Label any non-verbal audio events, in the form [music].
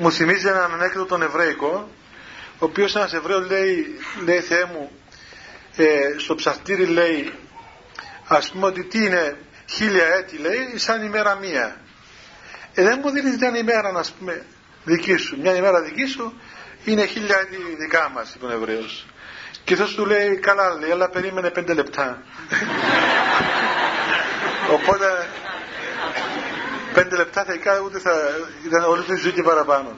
μου θυμίζει έναν ανέκδοτο τον Εβραϊκό, ο οποίος ένας Εβραίος λέει, λέει Θεέ μου, ε, στο ψαρτήρι λέει, ας πούμε ότι τι είναι χίλια έτη λέει, σαν ημέρα μία. Ε, δεν μου δίνεις μια ημέρα, να πούμε, δική σου. Μια ημέρα δική σου είναι χίλια έτη δικά μας, είπε ο Εβραίος. Και αυτός του λέει, καλά λέει, αλλά περίμενε πέντε λεπτά. [laughs] Οπότε, πέντε λεπτά θα ούτε θα ήταν όλη τη ζωή και παραπάνω.